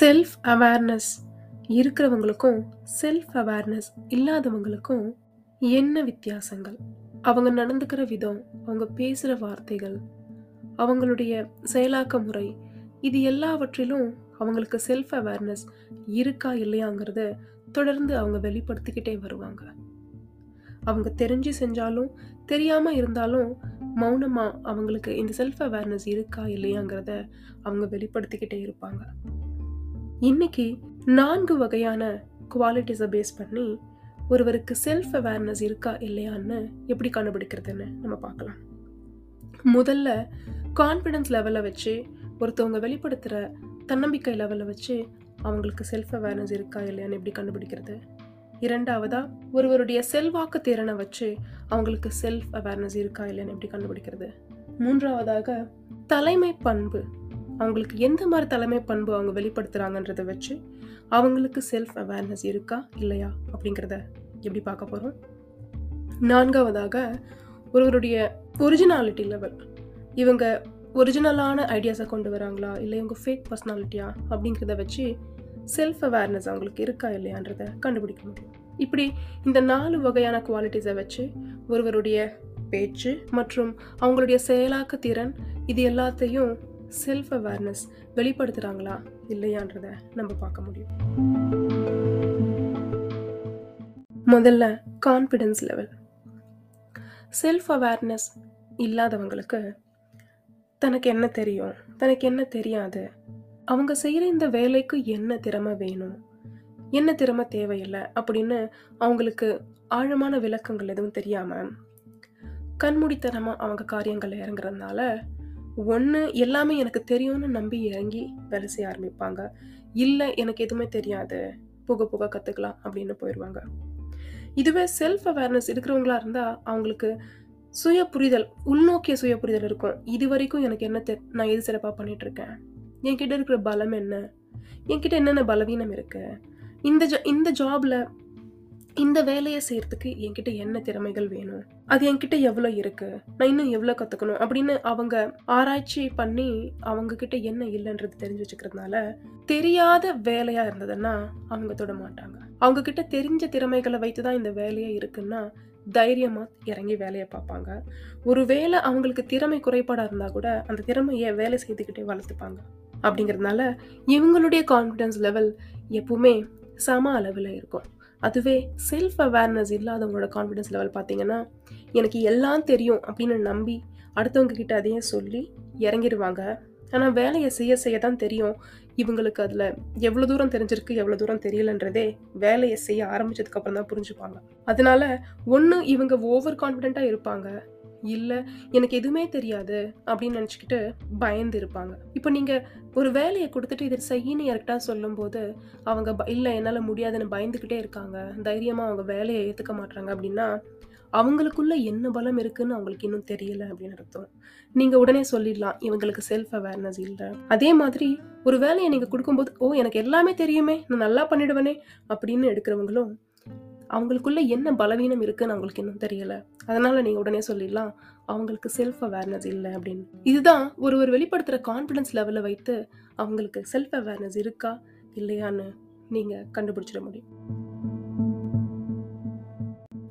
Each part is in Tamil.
செல்ஃப் அவேர்னஸ் இருக்கிறவங்களுக்கும் செல்ஃப் அவேர்னஸ் இல்லாதவங்களுக்கும் என்ன வித்தியாசங்கள்? அவங்க நடந்துக்கிற விதம் அவங்க பேசுகிற வார்த்தைகள் அவங்களுடைய செயலாக்க முறை இது எல்லாவற்றிலும் அவங்களுக்கு செல்ஃப் அவேர்னஸ் இருக்கா இல்லையாங்கிறத தொடர்ந்து அவங்க வெளிப்படுத்திக்கிட்டே வருவாங்க. அவங்க தெரிஞ்சு செஞ்சாலும் தெரியாமல் இருந்தாலும் மௌனமாக அவங்களுக்கு இந்த செல்ஃப் அவேர்னஸ் இருக்கா இல்லையாங்கிறத அவங்க வெளிப்படுத்திக்கிட்டே இருப்பாங்க. இன்னைக்கு நான்கு வகையான குவாலிட்டிஸை பேஸ் பண்ணி ஒருவருக்கு செல்ஃப் அவேர்னஸ் இருக்கா இல்லையான்னு எப்படி கண்டுபிடிக்கிறதுன்னு நம்ம பார்க்கலாம். முதல்ல கான்ஃபிடன்ஸ் லெவலை வச்சு ஒருத்தவங்க வெளிப்படுத்துகிற தன்னம்பிக்கை லெவலை வச்சு அவங்களுக்கு செல்ஃப் அவேர்னஸ் இருக்கா இல்லையான்னு எப்படி கண்டுபிடிக்கிறது? இரண்டாவதா ஒருவருடைய செல்வாக்கு திறனை வச்சு அவங்களுக்கு செல்ஃப் அவேர்னஸ் இருக்கா இல்லையான்னு எப்படி கண்டுபிடிக்கிறது? மூன்றாவதாக தலைமை பண்பு அவங்களுக்கு எந்த மாதிரி தலைமை பண்பு அவங்க வெளிப்படுத்துகிறாங்கன்றத வச்சு அவங்களுக்கு செல்ஃப் அவேர்னஸ் இருக்கா இல்லையா அப்படிங்கிறத எப்படி பார்க்க போகிறோம் நான்காவதாக ஒருவருடைய ஒரிஜினாலிட்டி லெவல் இவங்க ஒரிஜினலான ஐடியாஸை கொண்டு வராங்களா இல்லை இவங்க ஃபேக் பர்சனாலிட்டியா அப்படிங்கிறத வச்சு செல்ஃப் அவேர்னஸ் அவங்களுக்கு இருக்கா இல்லையான்றதை கண்டுபிடிக்க முடியும். இப்படி இந்த நாலு வகையான குவாலிட்டிஸை வச்சு ஒருவருடைய பேச்சு மற்றும் அவங்களுடைய செயலாக்க திறன் இது எல்லாத்தையும் செல்ஃப் அவேர்னஸ் வெளிப்படுத்துகிறாங்களா இல்லையான்றத நம்ம பார்க்க முடியும். முதல்ல கான்ஃபிடென்ஸ் லெவல் செல்ஃப் அவேர்னஸ் இல்லாதவங்களுக்கு தனக்கு என்ன தெரியும் தனக்கு என்ன தெரியாது அவங்க செய்கிற இந்த வேலைக்கு என்ன திறமை வேணும் என்ன திறமை தேவையில்லை அப்படின்னு அவங்களுக்கு ஆழமான விளக்கங்கள் எதுவும் தெரியாமல் கண்மூடித்தனமாக அவங்க காரியங்கள் இறங்குறதுனால ஒன்று எல்லாமே எனக்கு தெரியும்னு நம்பி இறங்கி வேலை செய்ய ஆரம்பிப்பாங்க. இல்லை எனக்கு எதுவுமே தெரியாது. புக புக கற்றுக்கலாம் அப்படின்னு போயிடுவாங்க இதுவே செல்ஃப் அவேர்னஸ் இருக்கிறவங்களா இருந்தால் அவங்களுக்கு சுய புரிதல் உள்நோக்கிய சுய புரிதல் இருக்கும். இது வரைக்கும் எனக்கு என்ன தெ நான் எது சிறப்பாக பண்ணிகிட்ருக்கேன் என்கிட்ட இருக்கிற பலம் என்ன? என்கிட்ட என்னென்ன பலவீனம் இருக்குது இந்த ஜா இந்த ஜாபில் இந்த வேலையை செய்யறதுக்கு என்கிட்ட என்ன திறமைகள் வேணும்? அது என்கிட்ட எவ்வளோ இருக்கு? நான் இன்னும் எவ்வளோ கற்றுக்கணும் அப்படின்னு அவங்க ஆராய்ச்சி பண்ணி அவங்க கிட்ட என்ன இல்லைன்றது தெரிஞ்சு வச்சுக்கிறதுனால தெரியாத வேலையா இருந்ததுன்னா அவங்க தொட மாட்டாங்க. அவங்க கிட்ட தெரிஞ்ச திறமைகளை வைத்து தான் இந்த வேலையே இருக்குன்னா தைரியமா இறங்கி வேலையை பார்ப்பாங்க. ஒருவேளை அவங்களுக்கு திறமை குறைபாடாக இருந்தால் கூட அந்த திறமையை வேலை செய்துக்கிட்டே வளர்த்துப்பாங்க. அப்படிங்கிறதுனால இவங்களுடைய கான்ஃபிடன்ஸ் லெவல் எப்பவுமே சம அளவில் இருக்கும். அதுவே செல்ஃப் அவேர்னஸ் இல்லாதவங்களோட கான்ஃபிடன்ஸ் லெவல் பார்த்தீங்கன்னா எனக்கு எல்லாம் தெரியும் அப்படின்னு நம்பி அடுத்தவங்க கிட்ட அதையும் சொல்லி இறங்கிடுவாங்க ஆனால் வேலையை செய்ய செய்ய தான் தெரியும் இவங்களுக்கு அதில் எவ்வளோ தூரம் தெரிஞ்சிருக்கு எவ்வளோ தூரம் தெரியலன்றதே வேலையை செய்ய ஆரம்பித்ததுக்கப்புறம் தான் புரிஞ்சுப்பாங்க. அதனால ஒன்று இவங்க ஓவர் கான்ஃபிடென்ட்டாக இருப்பாங்க. இல்லை எனக்கு எதுவுமே தெரியாது அப்படின்னு நினச்சிக்கிட்டு பயந்து இருப்பாங்க. இப்போ நீங்கள் ஒரு வேலையை கொடுத்துட்டு இதை செய்யின்னு யார்கிட்ட சொல்லும்போது அவங்க ப இல்லை என்னால் முடியாதுன்னு பயந்துக்கிட்டே இருக்காங்க. தைரியமாக அவங்க வேலையை ஏற்றுக்க மாட்டாங்க அப்படின்னா அவங்களுக்குள்ள என்ன பலம் இருக்குன்னு அவங்களுக்கு இன்னும் தெரியல அப்படின்னு அர்த்தம். நீங்கள் உடனே சொல்லிடலாம் இவங்களுக்கு செல்ஃப் அவேர்னஸ் இல்லை. அதே மாதிரி ஒரு வேலையை நீங்கள் கொடுக்கும்போது ஓ எனக்கு எல்லாமே தெரியுமே. நான் நல்லா பண்ணிடுவேனே. அப்படின்னு எடுக்கிறவங்களும் அவங்களுக்குள்ளே என்ன பலவீனம் இருக்குன்னு அவங்களுக்கு இன்னும் தெரியலை. அதனால் நீங்கள் உடனே சொல்லிடலாம் அவங்களுக்கு செல்ஃப் அவேர்னஸ் இல்லை அப்படின்னு. இதுதான் ஒருவர் வெளிப்படுத்துகிற கான்ஃபிடன்ஸ் லெவலை வைத்து அவங்களுக்கு செல்ஃப் அவேர்னஸ் இருக்கா இல்லையான்னு நீங்கள் கண்டுபிடிச்சிட முடியும்.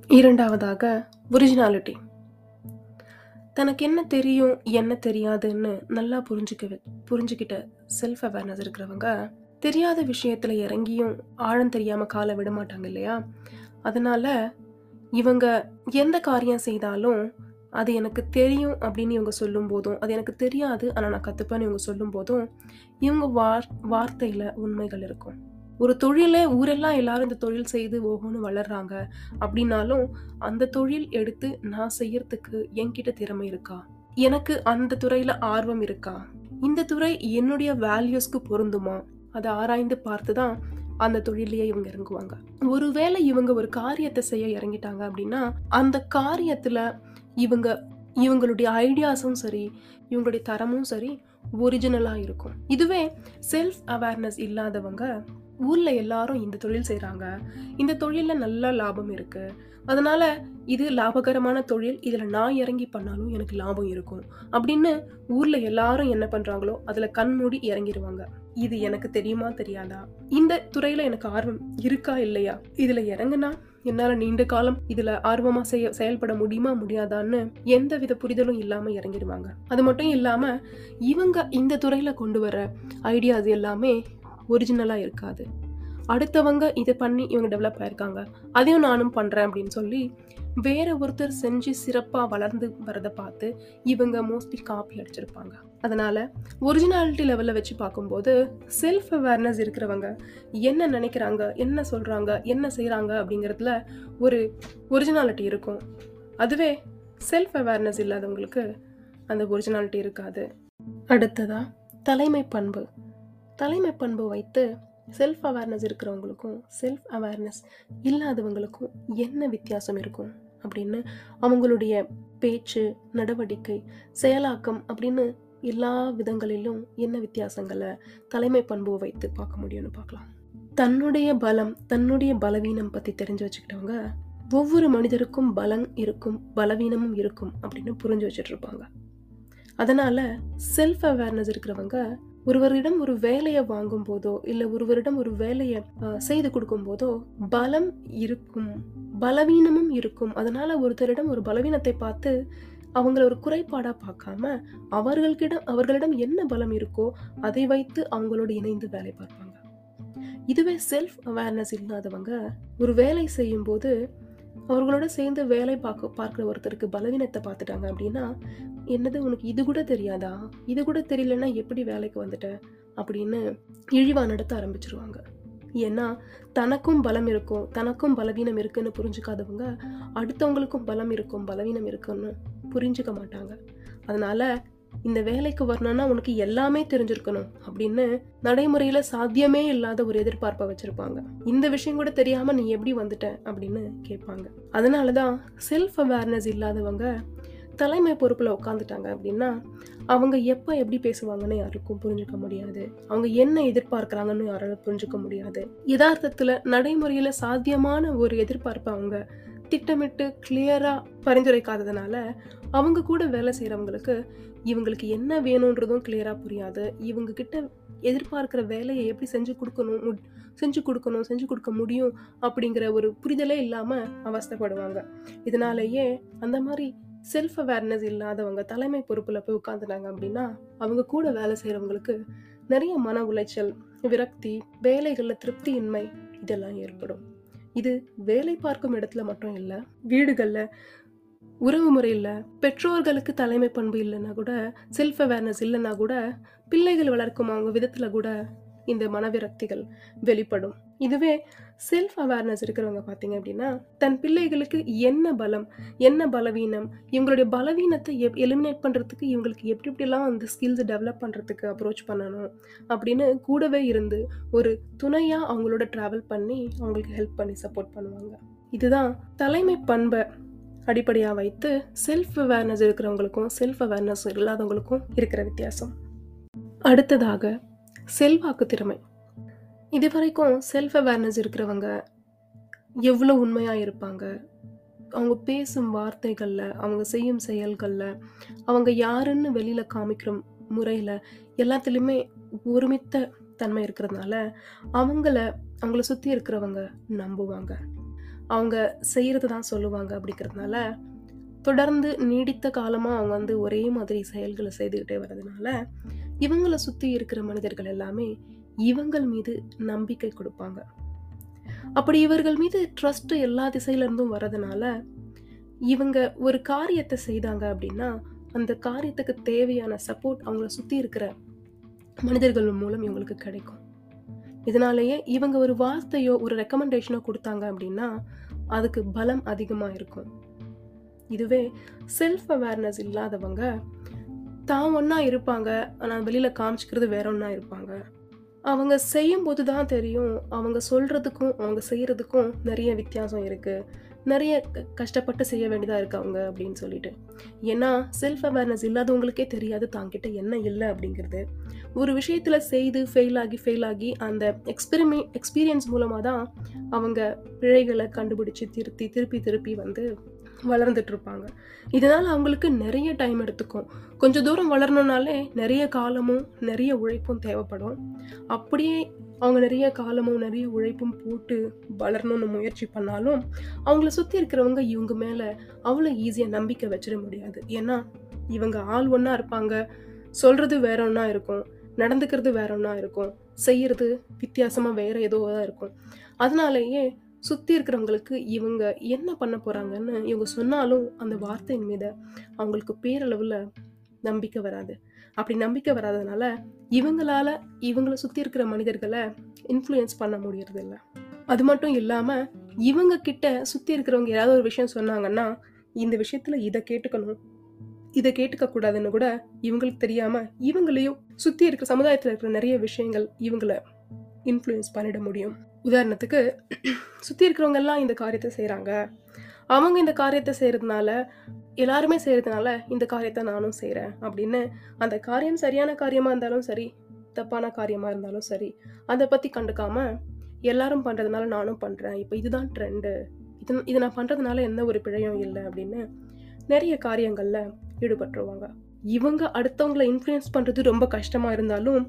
இரண்டாவதாக ஒரிஜினாலிட்டி தனக்கு என்ன தெரியும் என்ன தெரியாதுன்னு நல்லா புரிஞ்சுக்க புரிஞ்சுக்கிட்ட செல்ஃப் அவேர்னஸ் இருக்கிறவங்க தெரியாத விஷயத்துல இறங்கியும் ஆழம் தெரியாமல் காலை விட மாட்டாங்க இல்லையா? அதனால இவங்க எந்த காரியம் செய்தாலும் அது எனக்கு தெரியும் அப்படின்னு இவங்க சொல்லும் போதும் அது எனக்கு தெரியாது ஆனால் நான் கற்றுப்பேன்னு இவங்க சொல்லும் போதும் இவங்க வார் வார்த்தையில் உண்மைகள் இருக்கும். ஒரு தொழிலே ஊரெல்லாம் எல்லாரும் இந்த தொழில் செய்து ஓஹோன்னு வளர்றாங்க அப்படின்னாலும் அந்த தொழில் எடுத்து நான் செய்யறதுக்கு என்கிட்ட திறமை இருக்கா? எனக்கு அந்த துறையில் ஆர்வம் இருக்கா? இந்த துறை என்னுடைய வேல்யூஸ்க்கு பொருந்துமா? அதை ஆராய்ந்து பார்த்து தான் அந்த தொழிலையே இவங்க இறங்குவாங்க. ஒருவேளை இவங்க ஒரு காரியத்தை செய்ய இறங்கிட்டாங்க அப்படின்னா அந்த காரியத்துல இவங்க இவங்களுடைய ஐடியாஸும் சரி இவங்களுடைய தரமும் சரி ஒரிஜினலா இருக்கும். இதுவே செல்ஃப் அவேர்னஸ் இல்லாதவங்க ஊர்ல எல்லாரும் இந்த தொழில் செய்கிறாங்க இந்த தொழிலில் நல்ல லாபம் இருக்கு. அதனால இது லாபகரமான தொழில் இதில் நான் இறங்கி பண்ணாலும் எனக்கு லாபம் இருக்கும். அப்படின்னு ஊர்ல எல்லாரும் என்ன பண்றாங்களோ அதில் கண்மூடி இறங்கிடுவாங்க இது எனக்கு தெரியுமா தெரியாதா? இந்த துறையில எனக்கு ஆர்வம் இருக்கா இல்லையா? இதுல இறங்குனா என்னால நீண்ட காலம் இதுல ஆர்வமா செய்ய செயல்பட முடியுமா முடியாதான்னு எந்த வித புரிதலும் இல்லாம இறங்கிடுவாங்க. அது மட்டும் இல்லாம இவங்க இந்த துறையில கொண்டு வர ஐடியாஸ் எல்லாமே ஒரிஜினலா இருக்காது. அடுத்தவங்க இதை பண்ணி இவங்க டெவலப் ஆயிருக்காங்க. அதையும் நானும் பண்றேன் அப்படின்னு சொல்லி வேற ஒருத்தர் செஞ்சு சிறப்பாக வளர்ந்து வரதை பார்த்து இவங்க மோஸ்ட்லி காப்பி அடிச்சிருப்பாங்க. அதனால ஒரிஜினாலிட்டி லெவலில் வச்சு பார்க்கும்போது செல்ஃப் அவேர்னஸ் இருக்கிறவங்க என்ன நினைக்கிறாங்க என்ன சொல்கிறாங்க என்ன செய்கிறாங்க அப்படிங்கிறதுல ஒரு ஒரிஜினாலிட்டி இருக்கும். அதுவே செல்ஃப் அவேர்னஸ் இல்லாதவங்களுக்கு அந்த ஒரிஜினாலிட்டி இருக்காது. அடுத்ததாக தலைமை பண்பு. தலைமை பண்பு வைத்து செல்ஃப் அவேர்னஸ் இருக்கிறவங்களுக்கும் செல்ஃப் அவேர்னஸ் இல்லாதவங்களுக்கும் என்ன வித்தியாசம் இருக்கும்? அப்படின்னு அவங்களுடைய பேச்சு நடவடிக்கை செயலாக்கம் அப்படின்னு எல்லா விதங்களிலும் என்ன வித்தியாசங்களை தலைமை பண்பு வைத்து பார்க்க முடியும்னு பார்க்கலாம். தன்னுடைய பலம் தன்னுடைய பலவீனம் பற்றி தெரிஞ்சு வச்சுக்கிட்டவங்க ஒவ்வொரு மனிதருக்கும் பலம் இருக்கும் பலவீனமும் இருக்கும் அப்படின்னு புரிஞ்சு வச்சுட்டு இருப்பாங்க. அதனால செல்ஃப் அவேர்னஸ் இருக்கிறவங்க ஒருவரிடம் ஒரு வேலையை வாங்கும் போதோ இல்லை ஒருவரிடம் ஒரு வேலையை செய்து கொடுக்கும் போதோ பலம் இருக்கும். பலவீனமும் இருக்கும். அதனால ஒருத்தரிடம் ஒரு பலவீனத்தை பார்த்து அவங்கள ஒரு குறைபாடாக பார்க்காம அவர்களிடம் அவர்களிடம் என்ன பலம் இருக்கோ அதை வைத்து அவங்களோடு இணைந்து வேலை பார்ப்பாங்க. இதுவே செல்ஃப் அவேர்னஸ் இல்லாதவங்க ஒரு வேலை செய்யும்போது அவர்களோட சேர்ந்து வேலை பார்க்க பார்க்குற ஒருத்தருக்கு பலவீனத்தை பார்த்துட்டாங்க அப்படின்னா என்னது உனக்கு இது கூட தெரியாதா? இது கூட தெரியலன்னா எப்படி வேலைக்கு வந்துட்ட? அப்படின்னு இழிவா நடத்த ஆரம்பிச்சிருவாங்க. ஏன்னா தனக்கும் பலம் இருக்கும் தனக்கும் பலவீனம் இருக்குன்னு புரிஞ்சுக்காதவங்க அடுத்தவங்களுக்கும் பலம் இருக்கும் பலவீனம் இருக்குன்னு புரிஞ்சுக்க மாட்டாங்க. அதனால இந்த வேலைக்கு வரணும்னா உனக்கு எல்லாமே தெரிஞ்சிருக்கணும் அப்படின்னு நடைமுறையில சாத்தியமே இல்லாத ஒரு எதிர்பார்ப்பை வச்சிருப்பாங்க. இந்த விஷயம் கூட தெரியாம நீ எப்படி வந்துட்ட அப்படின்னு கேட்பாங்க. அதனாலதான் செல்ஃப் அவேர்னஸ் இல்லாதவங்க தலைமை பொறுப்பில் உட்காந்துட்டாங்க அப்படின்னா அவங்க எப்போ எப்படி பேசுவாங்கன்னு யாருக்கும் புரிஞ்சுக்க முடியாது. அவங்க என்ன எதிர்பார்க்குறாங்கன்னு யாராலும் புரிஞ்சுக்க முடியாது. யதார்த்தத்தில் நடைமுறையில் சாத்தியமான ஒரு எதிர்பார்ப்பை அவங்க திட்டமிட்டு கிளியராக பரிந்துரைக்காததுனால அவங்க கூட வேலை செய்கிறவங்களுக்கு இவங்களுக்கு என்ன வேணுன்றதும் கிளியராக புரியாது. இவங்கக்கிட்ட எதிர்பார்க்குற வேலையை எப்படி செஞ்சு கொடுக்கணும் மு- செஞ்சு கொடுக்கணும் செஞ்சு கொடுக்க முடியும் அப்படிங்கிற ஒரு புரிதலே இல்லாமல் அவஸ்தப்படுவாங்க. இதனாலேயே அந்த மாதிரி செல்ஃப் அவேர்னஸ் இல்லாதவங்க தலைமை பொறுப்பில் போய் உட்காந்துனாங்க அப்படின்னா அவங்க கூட வேலை செய்கிறவங்களுக்கு நிறைய மன உளைச்சல் விரக்தி வேலைகளில் திருப்தியின்மை இதெல்லாம் ஏற்படும். இது வேலை பார்க்கும் இடத்துல மட்டும் இல்லை வீடுகளில் உறவு முறையில் பெற்றோர்களுக்கு தலைமை பண்பு இல்லைன்னா கூட செல்ஃப் அவேர்னஸ் இல்லைன்னா கூட பிள்ளைகள் வளர்க்கும் அவங்க விதத்தில் கூட இந்த மனவிரக்திகள் வெளிப்படும். இதுவே செல்ஃப் அவேர்னஸ் இருக்கிறவங்க பார்த்தீங்க அப்படின்னா தன் பிள்ளைகளுக்கு என்ன பலம் என்ன பலவீனம் இவங்களுடைய பலவீனத்தை எப் எலிமினேட் பண்ணுறதுக்கு இவங்களுக்கு எப்படி எப்படிலாம் அந்த ஸ்கில்ஸ் டெவலப் பண்ணுறதுக்கு அப்ரோச் பண்ணணும் அப்படின்னு கூடவே இருந்து ஒரு துணையாக அவங்களோட ட்ராவல் பண்ணி அவங்களுக்கு ஹெல்ப் பண்ணி சப்போர்ட் பண்ணுவாங்க. இதுதான் தலைமை பண்பை அடிப்படையாக வைத்து செல்ஃப் அவேர்னஸ் இருக்கிறவங்களுக்கும் செல்ஃப் அவேர்னஸ் இல்லாதவங்களுக்கும் இருக்கிற வித்தியாசம். அடுத்ததாக செல்வாக்கு திறமை இதுவரைக்கும் செல்ஃப் அவேர்னஸ் இருக்கிறவங்க எவ்வளோ உண்மையாக இருப்பாங்க? அவங்க பேசும் வார்த்தைகளில் அவங்க செய்யும் செயல்களில் அவங்க யாருன்னு வெளியில் காமிக்கிற முறையில் எல்லாத்துலேயுமே ஒருமித்த தன்மை இருக்கிறதுனால அவங்கள அவங்கள சுற்றி இருக்கிறவங்க நம்புவாங்க. அவங்க செய்கிறது தான் சொல்லுவாங்க அப்படிங்கிறதுனால தொடர்ந்து நீடித்த காலமாக அவங்க வந்து ஒரே மாதிரி செயல்களை செய்துக்கிட்டே வர்றதுனால இவங்களை சுற்றி இருக்கிற மனிதர்கள் எல்லாமே இவங்கள் மீது நம்பிக்கை கொடுப்பாங்க. அப்படி இவர்கள் மீது ட்ரஸ்ட்டு எல்லா திசையிலேருந்தும் வர்றதுனால இவங்க ஒரு காரியத்தை செய்தாங்க அப்படின்னா அந்த காரியத்துக்கு தேவையான சப்போர்ட் அவங்கள சுற்றி இருக்கிற மனிதர்கள் மூலம் இவங்களுக்கு கிடைக்கும். இதனாலேயே இவங்க ஒரு வார்த்தையோ ஒரு ரெக்கமெண்டேஷனோ கொடுத்தாங்க அப்படின்னா அதுக்கு பலம் அதிகமாக இருக்கும். இதுவே செல்ஃப் அவேர்னஸ் இல்லாதவங்க தான் ஒன்றா இருப்பாங்க ஆனால் வெளியில் காமிச்சிக்கிறது வேற ஒன்றா இருப்பாங்க. அவங்க செய்யும்போது தான் தெரியும் அவங்க சொல்கிறதுக்கும் அவங்க செய்கிறதுக்கும் நிறைய வித்தியாசம் இருக்குது நிறைய க- கஷ்டப்பட்டு செய்ய வேண்டியதாக இருக்காங்க அவங்க அப்படின்னு சொல்லிட்டு. ஏன்னா செல்ஃப் அவேர்னஸ் இல்லாதவங்களுக்கே தெரியாது தாங்கிட்ட என்ன இல்லை அப்படிங்கிறது. ஒரு விஷயத்தில் செய்து ஃபெயில் ஆகி ஃபெயில் ஆகி அந்த எக்ஸ்பெரிமே எக்ஸ்பீரியன்ஸ் மூலமாக தான் அவங்க பிழைகளை கண்டுபிடிச்சு திருத்தி திருப்பி திருப்பி வந்து வளர்ந்துட்டு இருப்பாங்க. இதனால் அவங்களுக்கு நிறைய டைம் எடுத்துக்கும். கொஞ்சம் தூரம் வளரணுனாலே நிறைய காலமும் நிறைய உழைப்பும் தேவைப்படும். அப்படியே அவங்க நிறைய காலமும் நிறைய உழைப்பும் போட்டு வளரணும்னு முயற்சி பண்ணாலும் அவங்கள சுற்றி இருக்கிறவங்க இவங்க மேலே அவ்வளோ ஈஸியாக நம்பிக்கை வச்சிட முடியாது. ஏன்னா இவங்க ஆள் ஒன்றா இருப்பாங்க. சொல்கிறது வேற ஒன்றா இருக்கும். நடந்துக்கிறது வேற ஒன்றா இருக்கும். செய்கிறது வித்தியாசமாக வேற ஏதோ தான் இருக்கும். அதனாலேயே சுற்றி இருக்கிறவங்களுக்கு இவங்க என்ன பண்ண போகிறாங்கன்னு இவங்க சொன்னாலும் அந்த வார்த்தையின் மீது அவங்களுக்கு பேரளவில் நம்பிக்கை வராது. அப்படி நம்பிக்கை வராதனால இவங்களால இவங்கள சுற்றி இருக்கிற மனிதர்களை இன்ஃப்ளூயன்ஸ் பண்ண முடியறதில்ல. அது மட்டும் இல்லாமல் இவங்க கிட்ட சுற்றி இருக்கிறவங்க ஏதாவது ஒரு விஷயம் சொன்னாங்கன்னா இந்த விஷயத்தில் இதை கேட்டுக்கணும் இதை கேட்டுக்க கூடாதுன்னு கூட இவங்களுக்கு தெரியாமல் இவங்களையும் சுற்றி இருக்கிற சமுதாயத்தில் இருக்கிற நிறைய விஷயங்கள் இவங்கள இன்ஃப்ளூயன்ஸ் பண்ணிட முடியும். உதாரணத்துக்கு சுற்றி இருக்கிறவங்க எல்லாம் இந்த காரியத்தை செய்கிறாங்க அவங்க இந்த காரியத்தை செய்கிறதுனால எல்லாருமே செய்கிறதுனால இந்த காரியத்தை நானும் செய்கிறேன் அப்படின்னு அந்த காரியம் சரியான காரியமாக இருந்தாலும் சரி தப்பான காரியமாக இருந்தாலும் சரி அதை பற்றி கண்டுக்காம எல்லாரும் பண்ணுறதுனால நானும் பண்ணுறேன் இப்போ இதுதான் ட்ரெண்டு இது இது நான் பண்ணுறதுனால எந்த ஒரு பிழையும் இல்லை அப்படின்னு நிறைய காரியங்களில் ஈடுபட்டுருவாங்க. இவங்க அடுத்தவங்களை இன்ஃப்ளூயன்ஸ் பண்ணுறது ரொம்ப கஷ்டமாக இருந்தாலும்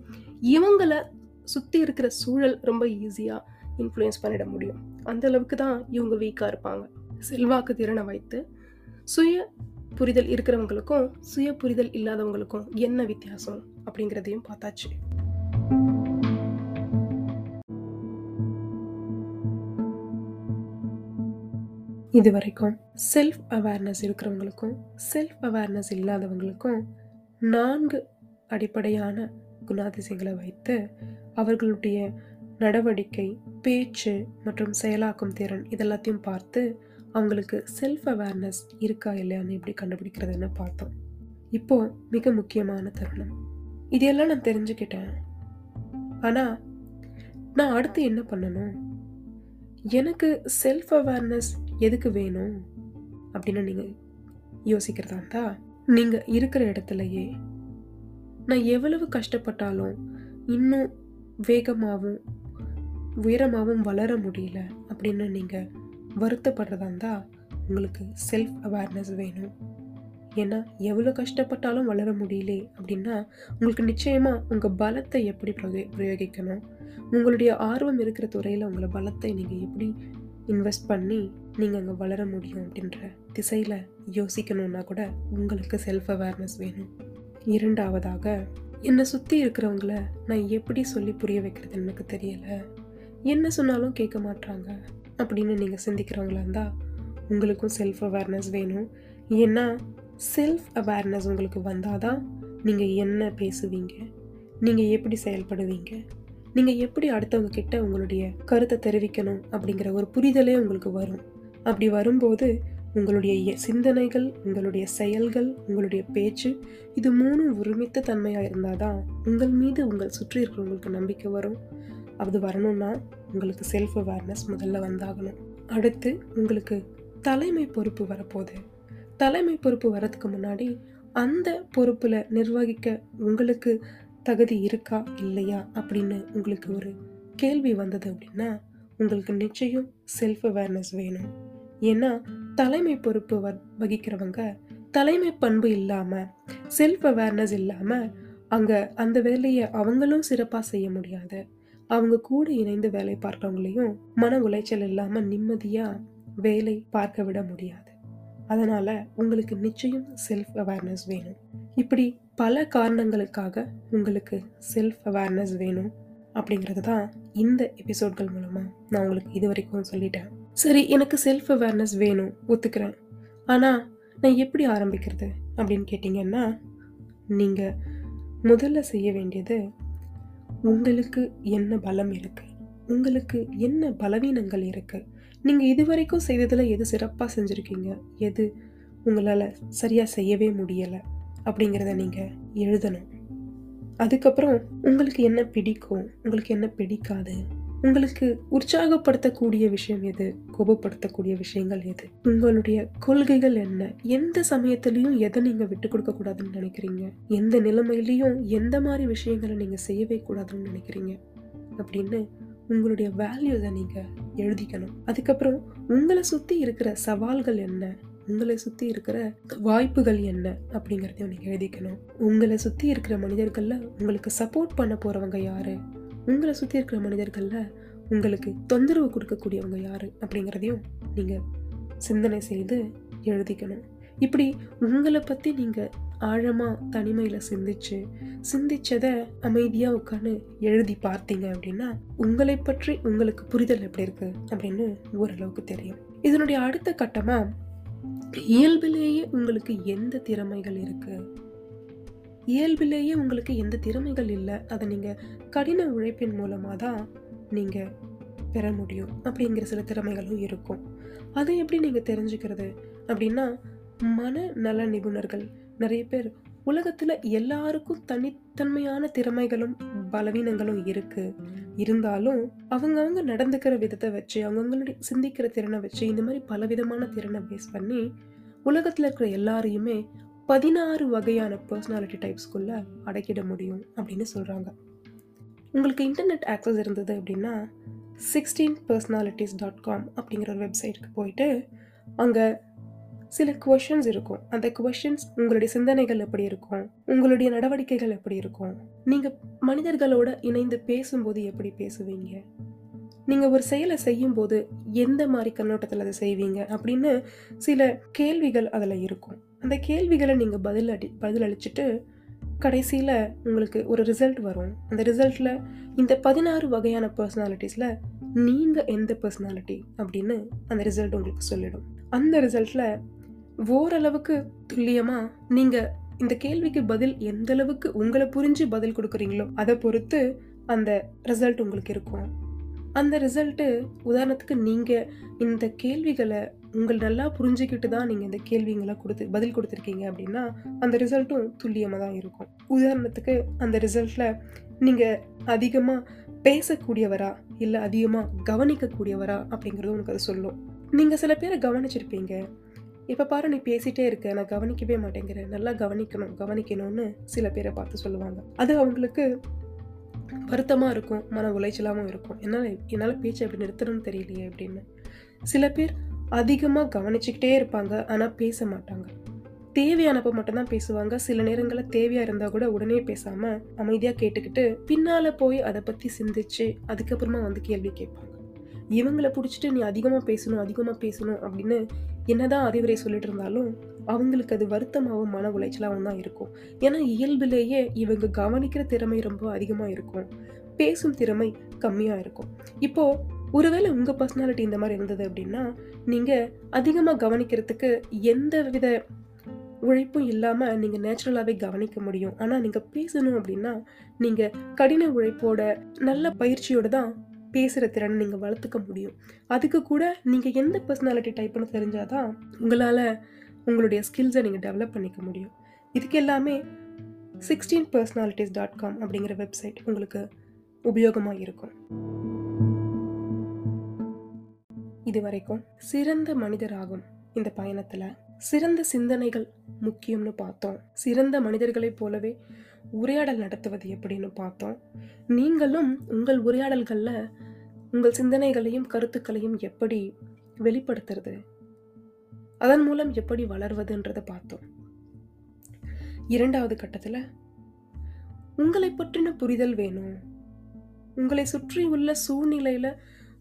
இவங்கள சுற்றி இருக்கிற சூழல் ரொம்ப ஈஸியாக இன்ஃப்ளூயன்ஸ் பண்ணிட முடியும். அந்த அளவுக்கு தான் இவங்க வீக்காக இருப்பாங்க. செல்வாக்கு திறனை வைத்து சுய புரிதல் இருக்கிறவங்களுக்கும் சுய புரிதல் இல்லாதவங்களுக்கும் என்ன வித்தியாசம் அப்படிங்கிறதையும் பார்த்தாச்சு. இது வரைக்கும் செல்ஃப் அவேர்னஸ் இருக்கிறவங்களுக்கும் செல்ஃப் அவேர்னஸ் இல்லாதவங்களுக்கும் நான்கு அடிப்படையான குணாதிசயங்களை வைத்து அவர்களுடைய நடவடிக்கை பேச்சு மற்றும் செயலாக்கும் திறன் இதெல்லாத்தையும் பார்த்து அவங்களுக்கு செல்ஃப் அவேர்னஸ் இருக்கா இல்லையான்னு எப்படி கண்டுபிடிக்கிறதுன்னு பார்த்தோம். இப்போ மிக முக்கியமான தருணம். இதையெல்லாம் நான் தெரிஞ்சுக்கிட்டேன். ஆனால் நான் அடுத்து என்ன பண்ணணும்? எனக்கு செல்ஃப் அவேர்னஸ் எதுக்கு வேணும்? அப்படின்னு நீங்கள் யோசிக்கிறதா இருந்தா நீங்கள் இருக்கிற இடத்துலையே நான் எவ்வளவு கஷ்டப்பட்டாலும் இன்னும் வேகமாகவும் உயரமாகவும் வளர முடியல அப்படின்னு நீங்கள் வருத்தப்படுறதா இருந்தால் உங்களுக்கு செல்ஃப் அவேர்னஸ் வேணும். ஏன்னா எவ்வளோ கஷ்டப்பட்டாலும் வளர முடியலே அப்படின்னா உங்களுக்கு நிச்சயமாக உங்கள் பலத்தை எப்படி பிரயோகிக்கணும்? உங்களுடைய ஆர்வம் இருக்கிற துறையில் உங்களை பலத்தை நீங்கள் எப்படி இன்வெஸ்ட் பண்ணி நீங்கள் அங்கே வளர முடியும் அப்படின்ற திசையில் யோசிக்கணும்னா கூட உங்களுக்கு செல்ஃப் அவேர்னஸ் வேணும். இரண்டாவதாக என்னை சுற்றி இருக்கிறவங்கள நான் எப்படி சொல்லி புரிய வைக்கிறது எனக்கு தெரியலை. என்ன சொன்னாலும் கேட்க மாட்டாங்க அப்படின்னு நீங்கள் சிந்திக்கிறவங்களா இருந்தால் உங்களுக்கும் செல்ஃப் அவேர்னஸ் வேணும். ஏன்னா செல்ஃப் அவேர்னஸ் உங்களுக்கு வந்தால் தான் நீங்கள் என்ன பேசுவீங்க நீங்கள் எப்படி செயல்படுவீங்க நீங்கள் எப்படி அடுத்தவங்க கிட்ட உங்களுடைய கருத்தை தெரிவிக்கணும் அப்படிங்கிற ஒரு புரிதலே உங்களுக்கு வரும். அப்படி வரும்போது உங்களுடைய சிந்தனைகள் உங்களுடைய செயல்கள் உங்களுடைய பேச்சு இது மூணும் ஒருமித்த தன்மையாக இருந்தால் தான் உங்கள் மீது உங்கள் சுற்றி இருக்கிறவங்களுக்கு நம்பிக்கை வரும். அது வரணும்னா உங்களுக்கு செல்ஃப் அவேர்னஸ் முதல்ல வந்தாகணும். அடுத்து உங்களுக்கு தலைமை பொறுப்பு வரப்போகுது. தலைமை பொறுப்பு வரதுக்கு முன்னாடி அந்த பொறுப்பில் நிர்வகிக்க உங்களுக்கு தகுதி இருக்கா இல்லையா அப்படின்னு உங்களுக்கு ஒரு கேள்வி வந்தது அப்படின்னா உங்களுக்கு நிச்சயம் செல்ஃப் அவேர்னஸ் வேணும். ஏன்னா தலைமை பொறுப்பு வ வகிக்கிறவங்க தலைமை பண்பு இல்லாமல் செல்ஃப் அவேர்னஸ் இல்லாமல் அங்கே அந்த வேலையை அவங்களும் சிறப்பாக செய்ய முடியாது. அவங்க கூட இணைந்து வேலை பார்க்குறவங்களையும் மன உளைச்சல் இல்லாமல் நிம்மதியாக வேலை பார்க்க விட முடியாது. அதனால உங்களுக்கு நிச்சயம் செல்ஃப் அவேர்னஸ் வேணும். இப்படி பல காரணங்களுக்காக உங்களுக்கு செல்ஃப் அவேர்னஸ் வேணும் அப்படிங்கிறது தான் இந்த எபிசோட்கள் மூலமாக நான் உங்களுக்கு இது வரைக்கும் சொல்லிட்டேன். சரி எனக்கு செல்ஃப் அவேர்னஸ் வேணும் ஒத்துக்கிறேன். ஆனால் நான் எப்படி ஆரம்பிக்கிறது அப்படின்னு கேட்டிங்கன்னா நீங்கள் முதல்ல செய்ய வேண்டியது உங்களுக்கு என்ன பலம் இருக்கு? உங்களுக்கு என்ன பலவீனங்கள் இருக்கு? நீங்கள் இதுவரைக்கும் செய்ததில் எது சிறப்பாக செஞ்சுருக்கீங்க? எது உங்களால் சரியாக செய்யவே முடியலை? அப்படிங்கிறத நீங்கள் எழுதணும். அதுக்கப்புறம் உங்களுக்கு என்ன பிடிக்கும்? உங்களுக்கு என்ன பிடிக்காது? உங்களுக்கு உற்சாகப்படுத்தக்கூடிய விஷயம் எது? கோபப்படுத்தக்கூடிய விஷயங்கள் எது? உங்களுடைய கொள்கைகள் என்ன? எந்த சமயத்திலையும் எதை நீங்க விட்டு கொடுக்க கூடாதுன்னு நினைக்கிறீங்க? எந்த நிலைமையிலையும் எந்த மாதிரி விஷயங்களை நீங்க செய்யவே கூடாதுன்னு நினைக்கிறீங்க? அப்படின்னு உங்களுடைய வேல்யூஸை நீங்க எழுதிக்கணும். அதுக்கப்புறம் உங்களை சுத்தி இருக்கிற சவால்கள் என்ன? உங்களை சுற்றி இருக்கிற வாய்ப்புகள் என்ன? அப்படிங்கிறதையும் நீங்கள் எழுதிக்கணும். உங்களை சுற்றி இருக்கிற மனிதர்களில் உங்களுக்கு சப்போர்ட் பண்ண போகிறவங்க யாரு? உங்களை சுற்றி இருக்கிற மனிதர்களில் உங்களுக்கு தொந்தரவு கொடுக்கக்கூடியவங்க யார் அப்படிங்கிறதையும் நீங்கள் சிந்தனை செய்து எழுதிக்கணும். இப்படி உங்களை பற்றி நீங்கள் ஆழமாக தனிமையில் சிந்திச்சு சிந்திச்சதை அமைதியாக உட்காந்து எழுதி பார்த்தீங்க அப்படின்னா உங்களை பற்றி உங்களுக்கு புரிதல் எப்படி இருக்கு அப்படின்னு ஓரளவுக்கு தெரியும். இதனுடைய அடுத்த கட்டமாக இயல்பிலேயே உங்களுக்கு எந்த திறமைகள் இருக்குது இயல்பிலேயே உங்களுக்கு எந்த திறமைகள் இல்லை அதை நீங்கள் கடின உழைப்பின் மூலமாக தான் நீங்கள் பெற முடியும் அப்படிங்கிற சில திறமைகளும் இருக்கும். அதை எப்படி நீங்கள் தெரிஞ்சுக்கிறது அப்படின்னா மன நல நிபுணர்கள். நிறைய பேர் உலகத்தில் எல்லாருக்கும் தனித்தன்மையான திறமைகளும் பலவீனங்களும் இருக்குது இருந்தாலும் அவங்கவுங்க நடந்துக்கிற விதத்தை வச்சு அவங்கவுங்களுடைய சிந்திக்கிற திறனை வச்சு இந்த மாதிரி பலவிதமான திறனை பேஸ் பண்ணி உலகத்தில் இருக்கிற எல்லாரையுமே பதினாறு வகையான பர்சனாலிட்டி டைப்ஸ்குள்ளே அடக்கிட முடியும் அப்படின்னு சொல்கிறாங்க உங்களுக்கு இன்டர்நெட் ஆக்சஸ் இருந்தது அப்படின்னா சிக்ஸ்டீன் பர்சனாலிட்டிஸ் டாட் காம் அப்படிங்கிற ஒரு வெப்சைட்டுக்கு போயிட்டு அங்கே சில கொஷின்ஸ் இருக்கும். அந்த கொஷின்ஸ் உங்களுடைய சிந்தனைகள் எப்படி இருக்கும்? உங்களுடைய நடவடிக்கைகள் எப்படி இருக்கும்? நீங்கள் மனிதர்களோட இணைந்து பேசும்போது எப்படி பேசுவீங்க? நீங்கள் ஒரு செயலை செய்யும்போது எந்த மாதிரி கண்ணோட்டத்தில் அதை செய்வீங்க அப்படின்னு சில கேள்விகள் அதில் இருக்கும். அந்த கேள்விகளை நீங்கள் பதில் அடி பதில் அளிச்சுட்டு கடைசியில் உங்களுக்கு ஒரு ரிசல்ட் வரும். அந்த ரிசல்ட்டில் இந்த பதினாறு வகையான பர்சனாலிட்டிஸில் நீங்கள் எந்த பர்சனாலிட்டி அப்படின்னு அந்த ரிசல்ட் உங்களுக்கு சொல்லிடும். அந்த ரிசல்ட்டில் ஓரளவுக்கு துல்லியமாக நீங்கள் இந்த கேள்விக்கு பதில் எந்த அளவுக்கு உங்களை புரிஞ்சு பதில் கொடுக்குறீங்களோ அதை பொறுத்து அந்த ரிசல்ட் உங்களுக்கு இருக்கும். அந்த ரிசல்ட்டு உதாரணத்துக்கு நீங்கள் இந்த கேள்விகளை உங்கள் நல்லா புரிஞ்சுக்கிட்டு தான் நீங்கள் இந்த கேள்விங்களை கொடுத்து பதில் கொடுத்துருக்கீங்க அப்படின்னா அந்த ரிசல்ட்டும் துல்லியமாக தான் இருக்கும். உதாரணத்துக்கு அந்த ரிசல்ட்டில் நீங்கள் அதிகமாக பேசக்கூடியவரா இல்லை அதிகமாக கவனிக்கக்கூடியவரா அப்படிங்கிறது உனக்கு அது சொல்லும். நீங்கள் சில பேரை கவனிச்சிருப்பீங்க. இப்போ பாரு நீ பேசிட்டே இருக்க நான் கவனிக்கவே மாட்டேங்கிறேன் நல்லா கவனிக்கணும் கவனிக்கணும்னு சில பேரை பார்த்து சொல்லுவாங்க. அது அவங்களுக்கு வருத்தமாக இருக்கும் மன உளைச்சலாகவும் இருக்கும். என்னால் என்னால் பேச்சை எப்படி நிறுத்தணும்னு தெரியலையே அப்படின்னு. சில பேர் அதிகமாக கவனிச்சுக்கிட்டே இருப்பாங்க ஆனால் பேச மாட்டாங்க. தேவையானப்போ மட்டும்தான் பேசுவாங்க. சில நேரங்களில் தேவையாக இருந்தால் கூட உடனே பேசாமல் அமைதியாக கேட்டுக்கிட்டு பின்னால் போய் அதை பற்றி சிந்திச்சு அதுக்கப்புறமா வந்து கேள்வி கேட்பாங்க. இவங்களை பிடிச்சிட்டு நீ அதிகமாக பேசணும் அதிகமாக பேசணும் அப்படின்னு என்னதான் அறிவுரை சொல்லிட்டு இருந்தாலும் அவங்களுக்கு அது வருத்தமாகவும் மன உளைச்சலாகவும் தான் இருக்கும். ஏன்னா இயல்பிலேயே இவங்க கவனிக்கிற திறமை ரொம்ப அதிகமாக இருக்கும். பேசும் திறமை கம்மியாக இருக்கும். இப்போ ஒருவேளை உங்கள் பர்சனாலிட்டி இந்த மாதிரி இருந்தது அப்படின்னா நீங்கள் அதிகமாக கவனிக்கிறதுக்கு எந்த வித உழைப்பும் இல்லாமல் நீங்கள் நேச்சுரலாகவே கவனிக்க முடியும். ஆனால் நீங்கள் பேசணும் அப்படின்னா நீங்கள் கடின உழைப்போட நல்ல பயிற்சியோடு தான் பேசுகிற திறனை நீங்கள் வளர்த்துக்க முடியும். அதுக்கு கூட நீங்கள் எந்த பர்சனாலிட்டி டைப்னு தெரிஞ்சாதான் உங்களால் உங்களுடைய ஸ்கில்ஸை நீங்கள் டெவலப் பண்ணிக்க முடியும். இதுக்கு எல்லாமே சிக்ஸ்டீன் பர்சனாலிட்டிஸ் டாட் காம் அப்படிங்கிற வெப்சைட் உங்களுக்கு உபயோகமாக இருக்கும். இது வரைக்கும் சிறந்த மனிதராகும் இந்த பயணத்தில். சிறந்த சிந்தனைகள் முக்கியம்னு பார்த்தோம். சிறந்த மனிதர்களைப் போலவே உரையாடல் நடத்துவது எப்படின்னு பார்த்தோம். நீங்களும் உங்கள் உரையாடல்களில் உங்கள் சிந்தனைகளையும் கருத்துக்களையும் எப்படி வெளிப்படுத்துறது? அதன் மூலம் எப்படி வளர்வதுன்றதை பார்த்தோம். இரண்டாவது கட்டத்தில் உங்களை பற்றின புரிதல் வேணும். உங்களை சுற்றி உள்ள சூழ்நிலையில்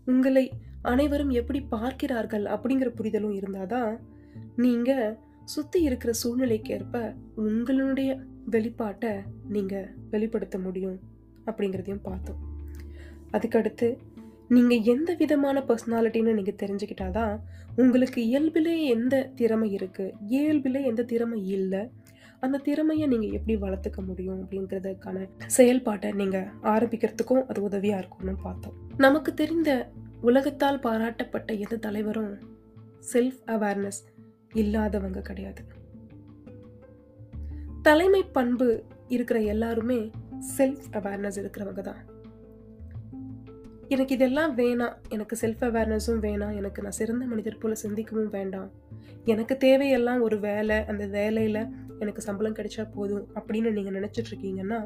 உங்களை அனைவரும் எப்படி பார்க்கிறார்கள் அப்படிங்கிற புரிதலும் இருந்தாதான் நீங்கள் சுற்றி இருக்கிற சூழ்நிலைக்கேற்ப உங்களுடைய வெளிப்பாட்டை நீங்கள் வெளிப்படுத்த முடியும் அப்படிங்கிறதையும் பார்த்தோம். அதுக்கடுத்து நீங்கள் எந்த விதமான பர்சனாலிட்டின்னு தெரிஞ்சுக்கிட்டால் தான் உங்களுக்கு இயல்பிலே எந்த திறமை இருக்குது இயல்பிலே எந்த திறமை இல்லை? அந்த திறமையை நீங்கள் எப்படி வளர்த்துக்க முடியும் அப்படிங்கிறதுக்கான செயல்பாட்டை நீங்கள் ஆரம்பிக்கிறதுக்கும் அது உதவியாக இருக்கும்னு பார்த்தோம். நமக்கு தெரிந்த உலகத்தால் பாராட்டப்பட்ட எந்த தலைவரும் செல்ஃப் அவேர்னஸ் இல்லாதவங்க கிடையாது. தலைமை பண்பு இருக்கிற எல்லாருமே செல்ஃப் அவேர்னஸ் இருக்கிறவங்க தான். எனக்கு இதெல்லாம் வேணாம். எனக்கு செல்ஃப் அவேர்னஸும் வேணாம். எனக்கு நான் சிறந்த மனிதர் போல சிந்திக்கவும் வேண்டாம். எனக்கு தேவையெல்லாம் ஒரு வேலை அந்த வேலையில் எனக்கு சம்பளம் கிடைச்சா போதும் அப்படின்னு நீங்கள் நினச்சிட்ருக்கீங்கன்னா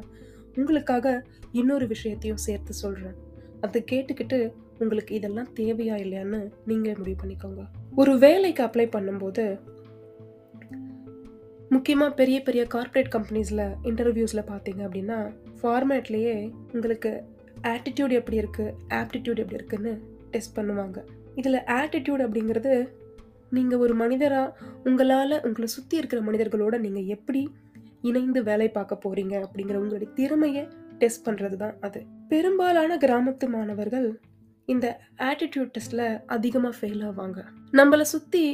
உங்களுக்காக இன்னொரு விஷயத்தையும் சேர்த்து சொல்கிறேன் அதை கேட்டுக்கிட்டு உங்களுக்கு இதெல்லாம் தேவையா இல்லையான்னு நீங்கள் முடிவு பண்ணிக்கோங்க. ஒரு வேலைக்கு அப்ளை பண்ணும்போது முக்கியமாக பெரிய பெரிய கார்ப்பரேட் கம்பெனிஸில் இன்டர்வியூஸில் பார்த்தீங்க அப்படின்னா ஃபார்மேட்லேயே உங்களுக்கு ஆட்டிடியூட் எப்படி இருக்குது ஆப்டிடியூட் எப்படி இருக்குன்னு டெஸ்ட் பண்ணுவாங்க. இதில் ஆட்டிடியூட் அப்படிங்கிறது நீங்கள் ஒரு மனிதராக உங்களால் உங்களை சுற்றி இருக்கிற மனிதர்களோட நீங்கள் எப்படி இணைந்து வேலை பார்க்க போகிறீங்க அப்படிங்கிற உங்களுடைய திறமையை டெஸ்ட் பண்ணுறது தான் அது. பெரும்பாலான கிராமத்து மாணவர்கள் இந்த ஆட்டிடியூட் டெஸ்ட்டில் அதிகமாக ஃபெயில் ஆவாங்க. நம்மளை சுற்றி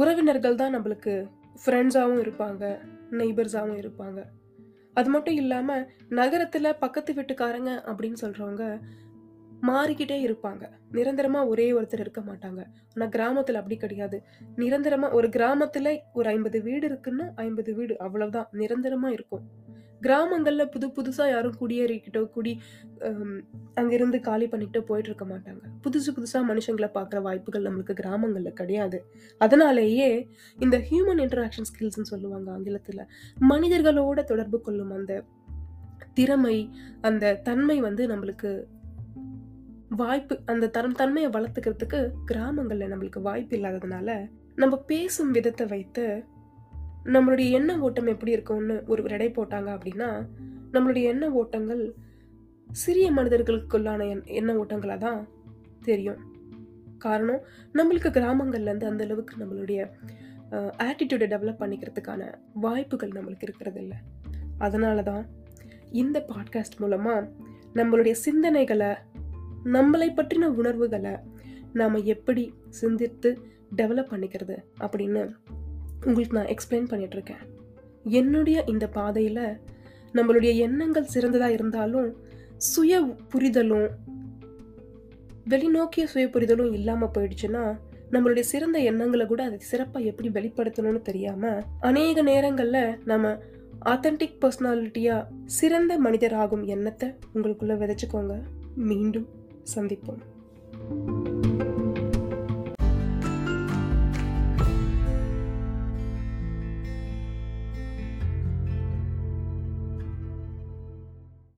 உறவினர்கள் தான் நம்மளுக்கு ஃப்ரெண்ட்ஸாகவும் இருப்பாங்க நெய்பர்ஸாகவும் இருப்பாங்க. அது மட்டும் இல்லாமல் நகரத்தில் பக்கத்து வீட்டுக்காரங்க அப்படின்னு சொல்கிறவங்க மாறிக்கிட்டே இருப்பாங்க. நிரந்தரமாக ஒரே ஒருத்தர் இருக்க மாட்டாங்க. ஆனால் கிராமத்தில் அப்படி கிடையாது. நிரந்தரமாக ஒரு கிராமத்தில் ஒரு ஐம்பது வீடு இருக்குன்னா ஐம்பது வீடு அவ்வளோதான் நிரந்தரமாக இருக்கும். கிராமங்களில் புது புதுசாக யாரும் குடியேறிக்கிட்டோ குடி அங்கேருந்து காலி பண்ணிக்கிட்டோ போயிட்டு இருக்க மாட்டாங்க. புதுசு புதுசாக மனுஷங்களை பார்க்குற வாய்ப்புகள் நம்மளுக்கு கிராமங்களில் கிடையாது. அதனாலேயே இந்த ஹியூமன் இன்டராக்ஷன் ஸ்கில்ஸ்னு சொல்லுவாங்க ஆங்கிலத்தில் மனிதர்களோட தொடர்பு கொள்ளும் அந்த திறமை அந்த தன்மை வந்து நம்மளுக்கு வாய்ப்பு அந்த தரம் தன்மையை வளர்த்துக்கிறதுக்கு கிராமங்களில் நம்மளுக்கு வாய்ப்பு இல்லாததுனால நம்ம பேசும் விதத்தை வைத்து நம்மளுடைய எண்ண ஓட்டம் எப்படி இருக்கும்னு ஒரு எடை போட்டாங்க அப்படின்னா நம்மளுடைய எண்ண ஓட்டங்கள் சிறிய மனிதர்களுக்குள்ளான எண்ண ஓட்டங்களாக தான் தெரியும். காரணம் நம்மளுக்கு கிராமங்கள்லேருந்து அந்த அளவுக்கு நம்மளுடைய ஆட்டிடியூடை டெவலப் பண்ணிக்கிறதுக்கான வாய்ப்புகள் நம்மளுக்கு இருக்கிறது இல்லை. அதனால தான் இந்த பாட்காஸ்ட் மூலமாக நம்மளுடைய சிந்தனைகளை நம்மளை பற்றின உணர்வுகளை நாம் எப்படி சிந்தித்து டெவலப் பண்ணிக்கிறது அப்படின்னு உங்களுக்கு நான் எக்ஸ்பிளைன் பண்ணிகிட்ருக்கேன் என்னுடைய இந்த பாதையில் நம்மளுடைய எண்ணங்கள் சிறந்ததாக இருந்தாலும் சுய புரிதலும் வெளிநோக்கிய சுய புரிதலும் இல்லாமல் போயிடுச்சுன்னா நம்மளுடைய சிறந்த எண்ணங்களை கூட அதை சிறப்பாக எப்படி வெளிப்படுத்தணும்னு தெரியாமல் அநேக நேரங்களில் நம்ம ஆத்தென்டிக் பர்சனாலிட்டியாக சிறந்த மனிதராகும் எண்ணத்தை உங்களுக்குள்ளே விதைச்சிக்கோங்க. மீண்டும் Sandipur.